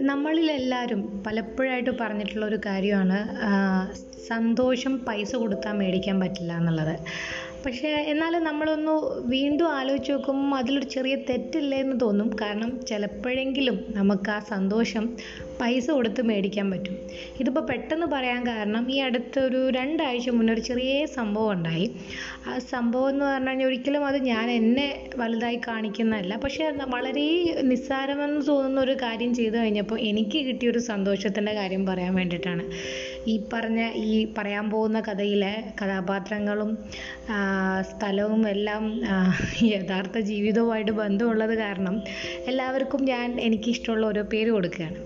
നമ്മളിലെല്ലാവരും പലപ്പോഴായിട്ട് പറഞ്ഞിട്ടുള്ള ഒരു കാര്യമാണ് സന്തോഷം പൈസ കൊടുത്താൽ മേടിക്കാൻ പറ്റില്ല എന്നുള്ളത്. പക്ഷേ എന്നാലും നമ്മളൊന്ന് വീണ്ടും ആലോചിച്ച് നോക്കുമ്പോൾ അതിലൊരു ചെറിയ തെറ്റില്ലേ എന്ന് തോന്നും. കാരണം ചിലപ്പോഴെങ്കിലും നമുക്ക് ആ സന്തോഷം പൈസ കൊടുത്ത് മേടിക്കാൻ പറ്റും. ഇതിപ്പോൾ പെട്ടെന്ന് പറയാൻ കാരണം ഈ അടുത്തൊരു രണ്ടാഴ്ച മുന്നേ ഒരു ചെറിയ സംഭവം ഉണ്ടായി. ആ സംഭവം എന്ന് പറഞ്ഞു കഴിഞ്ഞാൽ ഒരിക്കലും അത് ഞാൻ എന്നെ വലുതായി കാണിക്കുന്നതല്ല. പക്ഷേ വളരെ നിസ്സാരമെന്ന് തോന്നുന്ന ഒരു കാര്യം ചെയ്തു കഴിഞ്ഞപ്പോൾ എനിക്ക് കിട്ടിയൊരു സന്തോഷത്തിന്റെ കാര്യം പറയാൻ വേണ്ടിയിട്ടാണ്. ഈ പറഞ്ഞ ഈ പറയാൻ പോകുന്ന കഥയിലെ കഥാപാത്രങ്ങളും സ്ഥലവും എല്ലാം യഥാർത്ഥ ജീവിതവുമായിട്ട് ബന്ധമുള്ളത് കാരണം എല്ലാവർക്കും ഞാൻ എനിക്കിഷ്ടമുള്ള ഓരോ പേര് കൊടുക്കുകയാണ്.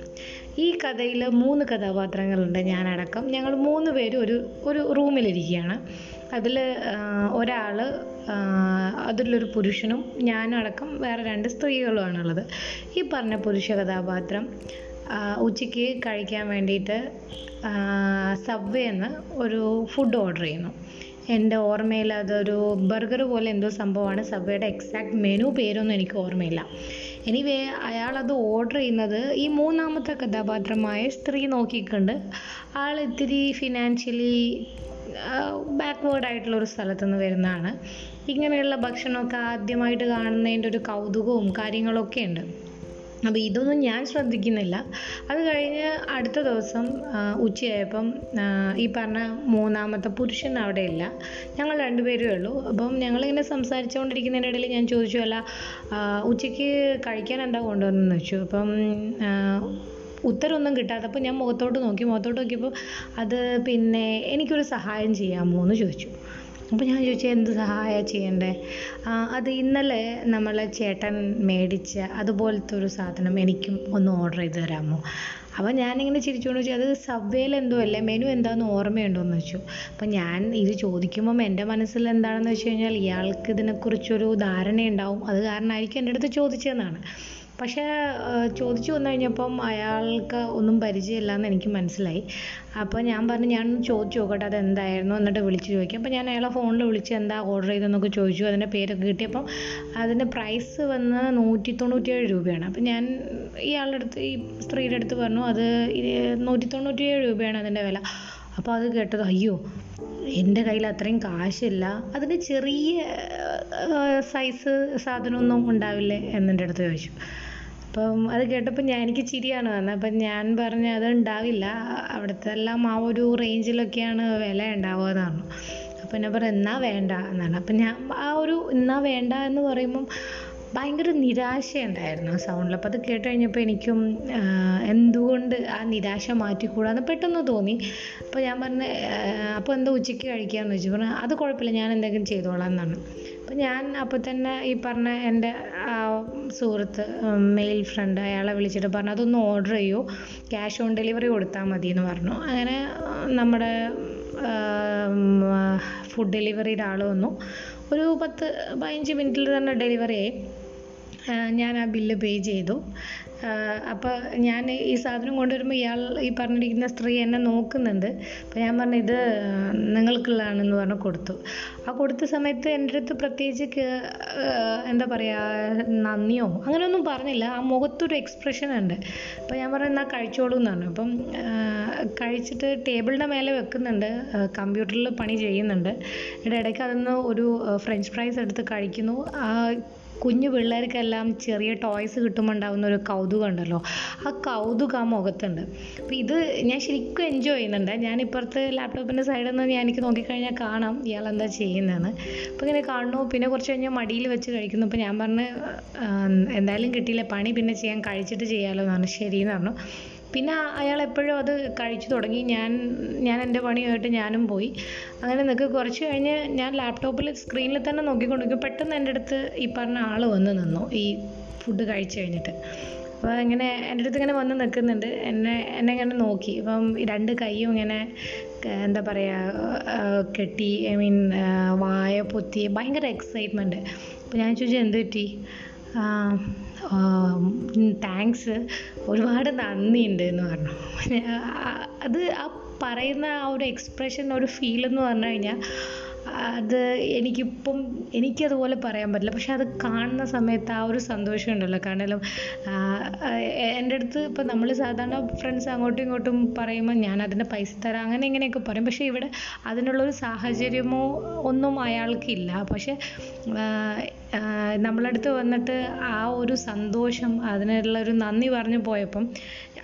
ഈ കഥയിൽ മൂന്ന് കഥാപാത്രങ്ങളുണ്ട് ഞാനടക്കം. ഞങ്ങൾ മൂന്ന് പേരും ഒരു ഒരു റൂമിലിരിക്കുകയാണ് അതിൽ ഒരാൾ അതിലൊരു പുരുഷനും ഞാനും അടക്കം വേറെ രണ്ട് സ്ത്രീകളുമാണുള്ളത്. ഈ പറഞ്ഞ പുരുഷ കഥാപാത്രം ഉച്ചയ്ക്ക് കഴിക്കാൻ വേണ്ടിയിട്ട് സബ്വേന്ന് ഒരു ഫുഡ് ഓർഡർ ചെയ്യുന്നു. എന്റെ ഓർമ്മയിൽ അതൊരു ബർഗർ പോലെ എന്തോ സംഭവമാണ്. സബ്വേയുടെ എക്സാക്ട് മെനു പേരൊന്നും എനിക്ക് ഓർമ്മയില്ല. എനിവേ അയാളത് ഓർഡർ ചെയ്യുന്നത് ഈ മൂന്നാമത്തെ കഥാപാത്രമായ സ്ത്രീ നോക്കിക്കൊണ്ട് ആൾ ഇത്തിരി ഫിനാൻഷ്യലി ബാക്ക്വേർഡ് ആയിട്ടുള്ള ഒരു സ്ഥലത്തു നിന്ന് വരുന്നതാണ്. ഇങ്ങനെയുള്ള ഭക്ഷണമൊക്കെ ആദ്യമായിട്ട് കാണുന്നതിന്റെ ഒരു കൗതുകവും കാര്യങ്ങളൊക്കെ ഉണ്ട്. അപ്പോൾ ഇതൊന്നും ഞാൻ ശ്രദ്ധിക്കുന്നില്ല. അത് കഴിഞ്ഞ് അടുത്ത ദിവസം ഉച്ചയായപ്പം ഈ പറഞ്ഞ മൂന്നാമത്തെ പുരുഷൻ അവിടെ ഇല്ല. ഞങ്ങൾ രണ്ടുപേരേ ഉള്ളൂ. അപ്പം ഞങ്ങളിങ്ങനെ സംസാരിച്ചുകൊണ്ടിരിക്കുന്നതിന്റെ ഇടയിൽ ഞാൻ ചോദിച്ചു അല്ല ഉച്ചയ്ക്ക് കഴിക്കാൻ എന്താ കൊണ്ടുവന്നെന്ന് വെച്ചു അപ്പം ഉത്തരമൊന്നും കിട്ടാത്തപ്പോൾ ഞാൻ മുഖത്തോട്ട് നോക്കി. മുഖത്തോട്ട് നോക്കിയപ്പോൾ അത് പിന്നെ എനിക്കൊരു സഹായം ചെയ്യാമോ എന്ന് ചോദിച്ചു. അപ്പോൾ ഞാൻ ചോദിച്ചു എന്ത് സഹായം ചെയ്യണ്ടേ? അത് ഇന്നലെ നമ്മളെ ചേട്ടൻ മേടിച്ച അതുപോലത്തെ ഒരു സാധനം എനിക്കും ഒന്ന് ഓർഡർ ചെയ്ത് തരാമോ? അപ്പോൾ ഞാനിങ്ങനെ ചിരിച്ചുകൊണ്ട് ചോദിച്ചു അത് സബ്വേയിൽ എന്തോ അല്ലേ? മെനു എന്താണെന്ന് ഓർമ്മയുണ്ടോയെന്ന് വെച്ചു അപ്പോൾ ഞാൻ ഇത് ചോദിക്കുമ്പം എന്റെ മനസ്സിൽ എന്താണെന്ന് വെച്ച് കഴിഞ്ഞാൽ ഇയാൾക്ക് ഇതിനെക്കുറിച്ചൊരു ധാരണയുണ്ടാവും. അത് കാരണമായിരിക്കും എന്റെ അടുത്ത് ചോദിച്ചതെന്നാണ്. പക്ഷേ ചോദിച്ചു വന്നു കഴിഞ്ഞപ്പം അയാൾക്ക് ഒന്നും പരിചയമില്ല എന്ന് എനിക്ക് മനസ്സിലായി. അപ്പോൾ ഞാൻ പറഞ്ഞു ഞാൻ ചോദിച്ചു നോക്കട്ടെ അത് എന്തായിരുന്നു എന്നിട്ട് വിളിച്ചു ചോദിക്കാം. അപ്പോൾ ഞാൻ അയാളെ ഫോണിൽ വിളിച്ച് എന്താ ഓർഡർ ചെയ്തെന്നൊക്കെ ചോദിച്ചു. അതിന്റെ പേരൊക്കെ കിട്ടിയപ്പം അതിന്റെ പ്രൈസ് വന്ന് നൂറ്റി തൊണ്ണൂറ്റിയേഴ് രൂപയാണ്. അപ്പം ഞാൻ ഇയാളുടെ അടുത്ത് ഈ സ്ത്രീയുടെ അടുത്ത് പറഞ്ഞു അത് നൂറ്റി തൊണ്ണൂറ്റിയേഴ് രൂപയാണ് അതിന്റെ വില. അപ്പോൾ അത് കേട്ടത് അയ്യോ എന്റെ കയ്യിൽ അത്രയും കാശില്ല. അതിന് ചെറിയ സൈസ് സാധനമൊന്നും ഉണ്ടാവില്ലേ? എന്നെന്റെ അടുത്ത് ചോദിച്ചു. അപ്പം അത് കേട്ടപ്പോൾ ഞാൻ എനിക്ക് ചിരിയാണ് വന്നത്. അപ്പം ഞാൻ പറഞ്ഞു അത് ഉണ്ടാവില്ല അവിടുത്തെ എല്ലാം ആ ഒരു റേഞ്ചിലൊക്കെയാണ് വില ഉണ്ടാവുക എന്ന് പറഞ്ഞു അപ്പം എന്നെ പറഞ്ഞു എന്നാ വേണ്ട എന്നാണ്. അപ്പം ഞാൻ ആ ഒരു എന്നാ വേണ്ട എന്ന് പറയുമ്പം ഭയങ്കര നിരാശയുണ്ടായിരുന്നു ആ സൗണ്ടിൽ അപ്പോൾ അത് കേട്ട് കഴിഞ്ഞപ്പോൾ എനിക്കും എന്തുകൊണ്ട് ആ നിരാശ മാറ്റിക്കൂടാന്ന് പെട്ടെന്ന് തോന്നി. അപ്പോൾ ഞാൻ പറഞ്ഞു അപ്പോൾ എന്താ ഉച്ചയ്ക്ക് കഴിക്കാമെന്ന് ചോദിച്ചു. പറഞ്ഞു അത് കുഴപ്പമില്ല ഞാൻ എന്തെങ്കിലും ചെയ്തോളാം എന്നാണ് അപ്പോൾ ഞാൻ അപ്പോൾ തന്നെ ഈ പറഞ്ഞ എന്റെ ആ സുഹൃത്ത് മെയിൽ ഫ്രണ്ട് അയാളെ വിളിച്ചിട്ട് പറഞ്ഞു അതൊന്ന് ഓർഡർ ചെയ്യൂ. ക്യാഷ് ഓൺ ഡെലിവറി കൊടുത്താൽ മതി എന്ന് പറഞ്ഞു. അങ്ങനെ നമ്മുടെ ഫുഡ് ഡെലിവറിയുടെ ആൾ വന്നു. ഒരു പത്ത് പതിനഞ്ച് മിനിറ്റിൽ തന്നെ ഡെലിവറി ആയി. ഞാൻ ആ ബില്ല് പേ ചെയ്തു. അപ്പോൾ ഞാൻ ഈ സാധനം കൊണ്ടുവരുമ്പോൾ ഇയാൾ ഈ പറഞ്ഞിരിക്കുന്ന സ്ത്രീ എന്നെ നോക്കുന്നുണ്ട്. അപ്പോൾ ഞാൻ പറഞ്ഞു ഇത് നിങ്ങൾക്കുള്ളതാണെന്ന് പറഞ്ഞ് കൊടുത്തു. ആ കൊടുത്ത സമയത്ത് എന്റെ അടുത്ത് പ്രത്യേകിച്ച് എന്താ പറയുക നന്ദിയോ അങ്ങനെയൊന്നും പറഞ്ഞില്ല. ആ മുഖത്തൊരു എക്സ്പ്രഷൻ ഉണ്ട്. അപ്പോൾ ഞാൻ പറഞ്ഞു എന്നാൽ കഴിച്ചോളൂ എന്ന് പറഞ്ഞു. അപ്പം കഴിച്ചിട്ട് ടേബിളിന്റെ മേലെ വെക്കുന്നുണ്ട്. കമ്പ്യൂട്ടറിൽ പണി ചെയ്യുന്നുണ്ട്. ഇടയ്ക്ക് അതൊന്ന് ഒരു ഫ്രഞ്ച് ഫ്രൈസ് എടുത്ത് കഴിക്കുന്നു. കുഞ്ഞു പിള്ളേർക്കെല്ലാം ചെറിയ ടോയ്സ് കിട്ടുമ്പോൾ ഉണ്ടാകുന്ന ഒരു കൗതുകം ഉണ്ടല്ലോ ആ കൗതുകം ആ മുഖത്തുണ്ട്. അപ്പോൾ ഇത് ഞാൻ ശരിക്കും എൻജോയ് ചെയ്യുന്നുണ്ട്. ഞാൻ ഇപ്പുറത്ത് ലാപ്ടോപ്പിന്റെ സൈഡിൽ നിന്ന് ഞാൻ എനിക്ക് നോക്കിക്കഴിഞ്ഞാൽ കാണാം ഇയാൾ എന്താ ചെയ്യുന്നതെന്ന്. അപ്പോൾ ഇങ്ങനെ കാണുന്നു. പിന്നെ കുറച്ച് കഴിഞ്ഞാൽ മടിയിൽ വെച്ച് കഴിക്കുന്നു. അപ്പോൾ ഞാൻ പറഞ്ഞ് എന്തായാലും കിട്ടിയില്ല പണി? പിന്നെ ചെയ്യാൻ കഴിച്ചിട്ട് ചെയ്യാമല്ലോ എന്ന് പറഞ്ഞു. ശരി എന്ന് പറഞ്ഞു. പിന്നെ അയാൾ എപ്പോഴും അത് കഴിച്ചു തുടങ്ങി. ഞാൻ ഞാൻ എന്റെ പണിയായിട്ട് ഞാനും പോയി. അങ്ങനെ നിൽക്ക് കുറച്ച് കഴിഞ്ഞ് ഞാൻ ലാപ്ടോപ്പിൽ സ്ക്രീനിൽ തന്നെ നോക്കിക്കൊണ്ടിരിക്കും പെട്ടെന്ന് എന്റെ അടുത്ത് ഈ പറഞ്ഞ ആൾ വന്ന് നിന്നു ഈ ഫുഡ് കഴിച്ചു കഴിഞ്ഞിട്ട്. അപ്പോൾ ഇങ്ങനെ എന്റെ അടുത്ത് ഇങ്ങനെ വന്ന് നിൽക്കുന്നുണ്ട് എന്നെ എന്നെ ഇങ്ങനെ നോക്കി. ഇപ്പം രണ്ട് കൈയും ഇങ്ങനെ എന്താ പറയുക കെട്ടി ഐ മീൻ വായ പൊത്തി ഭയങ്കര എക്സൈറ്റ്മെന്റ് അപ്പോൾ ഞാൻ ചോദിച്ചു എന്ത് പറ്റി? താങ്ക്സ് ഒരുപാട് നന്ദിയുണ്ട് എന്ന് പറഞ്ഞു അത് ആ പറയുന്ന ആ ഒരു എക്സ്പ്രഷൻ ഒരു ഫീൽ എന്ന് പറഞ്ഞു കഴിഞ്ഞാൽ അത് എനിക്കിപ്പം എനിക്കതുപോലെ പറയാൻ പറ്റില്ല. പക്ഷെ അത് കാണുന്ന സമയത്ത് ആ ഒരു സന്തോഷം ഉണ്ടല്ലോ. കാരണം എന്റെ അടുത്ത് ഇപ്പം നമ്മൾ സാധാരണ ഫ്രണ്ട്സ് അങ്ങോട്ടും ഇങ്ങോട്ടും പറയുമ്പോൾ ഞാൻ അതിന്റെ പൈസ തരാം അങ്ങനെ ഇങ്ങനെയൊക്കെ പറയും. പക്ഷേ ഇവിടെ അതിനുള്ളൊരു സാഹചര്യമോ ഒന്നും അയാൾക്കില്ല. പക്ഷെ നമ്മളടുത്ത് വന്നിട്ട് ആ ഒരു സന്തോഷം അതിനുള്ള ഒരു നന്ദി പറഞ്ഞു പോയപ്പം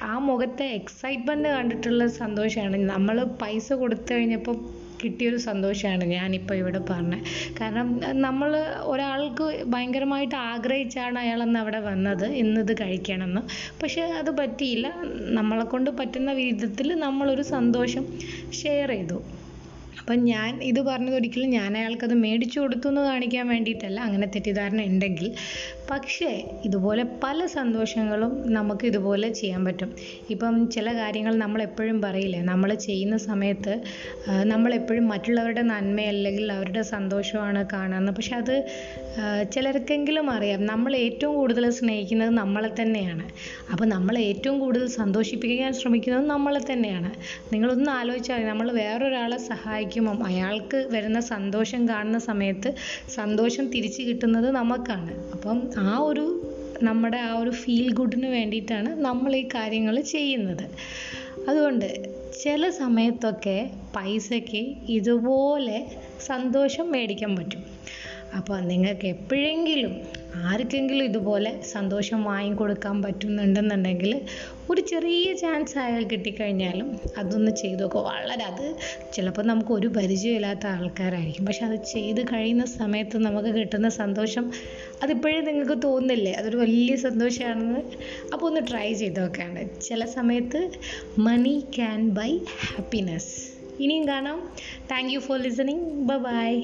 ആ മുഖത്തെ എക്സൈറ്റ്മെന്റ് കണ്ടിട്ടുള്ള സന്തോഷമാണ്. നമ്മൾ പൈസ കൊടുത്തു കഴിഞ്ഞപ്പോൾ കിട്ടിയൊരു സന്തോഷമാണ് ഞാനിപ്പോൾ ഇവിടെ പറഞ്ഞത് കാരണം നമ്മൾ ഒരാൾക്ക് ഭയങ്കരമായിട്ട് ആഗ്രഹിച്ചാണ് അയാളന്ന് അവിടെ വന്നത് ഇന്നത് കഴിക്കണമെന്ന് പക്ഷെ അത് പറ്റിയില്ല. നമ്മളെ കൊണ്ട് പറ്റുന്ന വിധത്തിൽ നമ്മളൊരു സന്തോഷം ഷെയർ ചെയ്തു. അപ്പം ഞാൻ ഇത് പറഞ്ഞത് ഒരിക്കലും ഞാൻ അയാൾക്കത് മേടിച്ചു കൊടുത്തു എന്ന് കാണിക്കാൻ വേണ്ടിയിട്ടല്ല അങ്ങനെ തെറ്റിദ്ധാരണ ഉണ്ടെങ്കിൽ. പക്ഷേ ഇതുപോലെ പല സന്തോഷങ്ങളും നമുക്ക് ഇതുപോലെ ചെയ്യാൻ പറ്റും. ഇപ്പം ചില കാര്യങ്ങൾ നമ്മൾ എപ്പോഴും പറയില്ലേ നമ്മൾ ചെയ്യുന്ന സമയത്ത് നമ്മളെപ്പോഴും മറ്റുള്ളവരുടെ നന്മ അല്ലെങ്കിൽ അവരുടെ സന്തോഷമാണ് കാണുന്നത്. പക്ഷെ അത് ചിലർക്കെങ്കിലും അറിയാം നമ്മൾ ഏറ്റവും കൂടുതൽ സ്നേഹിക്കുന്നത് നമ്മളെ തന്നെയാണ്. അപ്പോൾ നമ്മൾ ഏറ്റവും കൂടുതൽ സന്തോഷിപ്പിക്കാൻ ശ്രമിക്കുന്നത് നമ്മളെ തന്നെയാണ്. നിങ്ങളൊന്ന് ആലോചിച്ചാൽ നമ്മൾ വേറൊരാളെ സഹായിക്കുമ്പം അയാൾക്ക് വരുന്ന സന്തോഷം കാണുന്ന സമയത്ത് സന്തോഷം തിരിച്ചു കിട്ടുന്നത് നമുക്കാണ്. അപ്പം ആ ഒരു നമ്മുടെ ആ ഒരു ഫീൽ ഗുഡിന് വേണ്ടിയിട്ടാണ് നമ്മൾ ഈ കാര്യങ്ങൾ ചെയ്യുന്നത്. അതുകൊണ്ട് ചില സമയത്തൊക്കെ പൈസയ്ക്ക് ഇതുപോലെ സന്തോഷം മേടിക്കാൻ പറ്റും. അപ്പോൾ നിങ്ങൾക്ക് എപ്പോഴെങ്കിലും ആർക്കെങ്കിലും ഇതുപോലെ സന്തോഷം വാങ്ങിക്കൊടുക്കാൻ പറ്റുന്നുണ്ടെന്നുണ്ടെങ്കിൽ ഒരു ചെറിയ ചാൻസ് അയാൾ കിട്ടിക്കഴിഞ്ഞാലും അതൊന്ന് ചെയ്തു നോക്കുക വളരെ അത് ചിലപ്പോൾ നമുക്ക് ഒരു പരിചയമില്ലാത്ത ആൾക്കാരായിരിക്കും. പക്ഷെ അത് ചെയ്ത് കഴിയുന്ന സമയത്ത് നമുക്ക് കിട്ടുന്ന സന്തോഷം അതിപ്പോഴേ നിങ്ങൾക്ക് തോന്നില്ലേ? അതൊരു വലിയ സന്തോഷമാണെന്ന്. അപ്പോൾ ഒന്ന് ട്രൈ ചെയ്ത് നോക്കാണ്ട്. ചില സമയത്ത് മണി ക്യാൻ ബൈ ഹാപ്പിനെസ് ഇനിയും കാണാം. Thank you for listening bye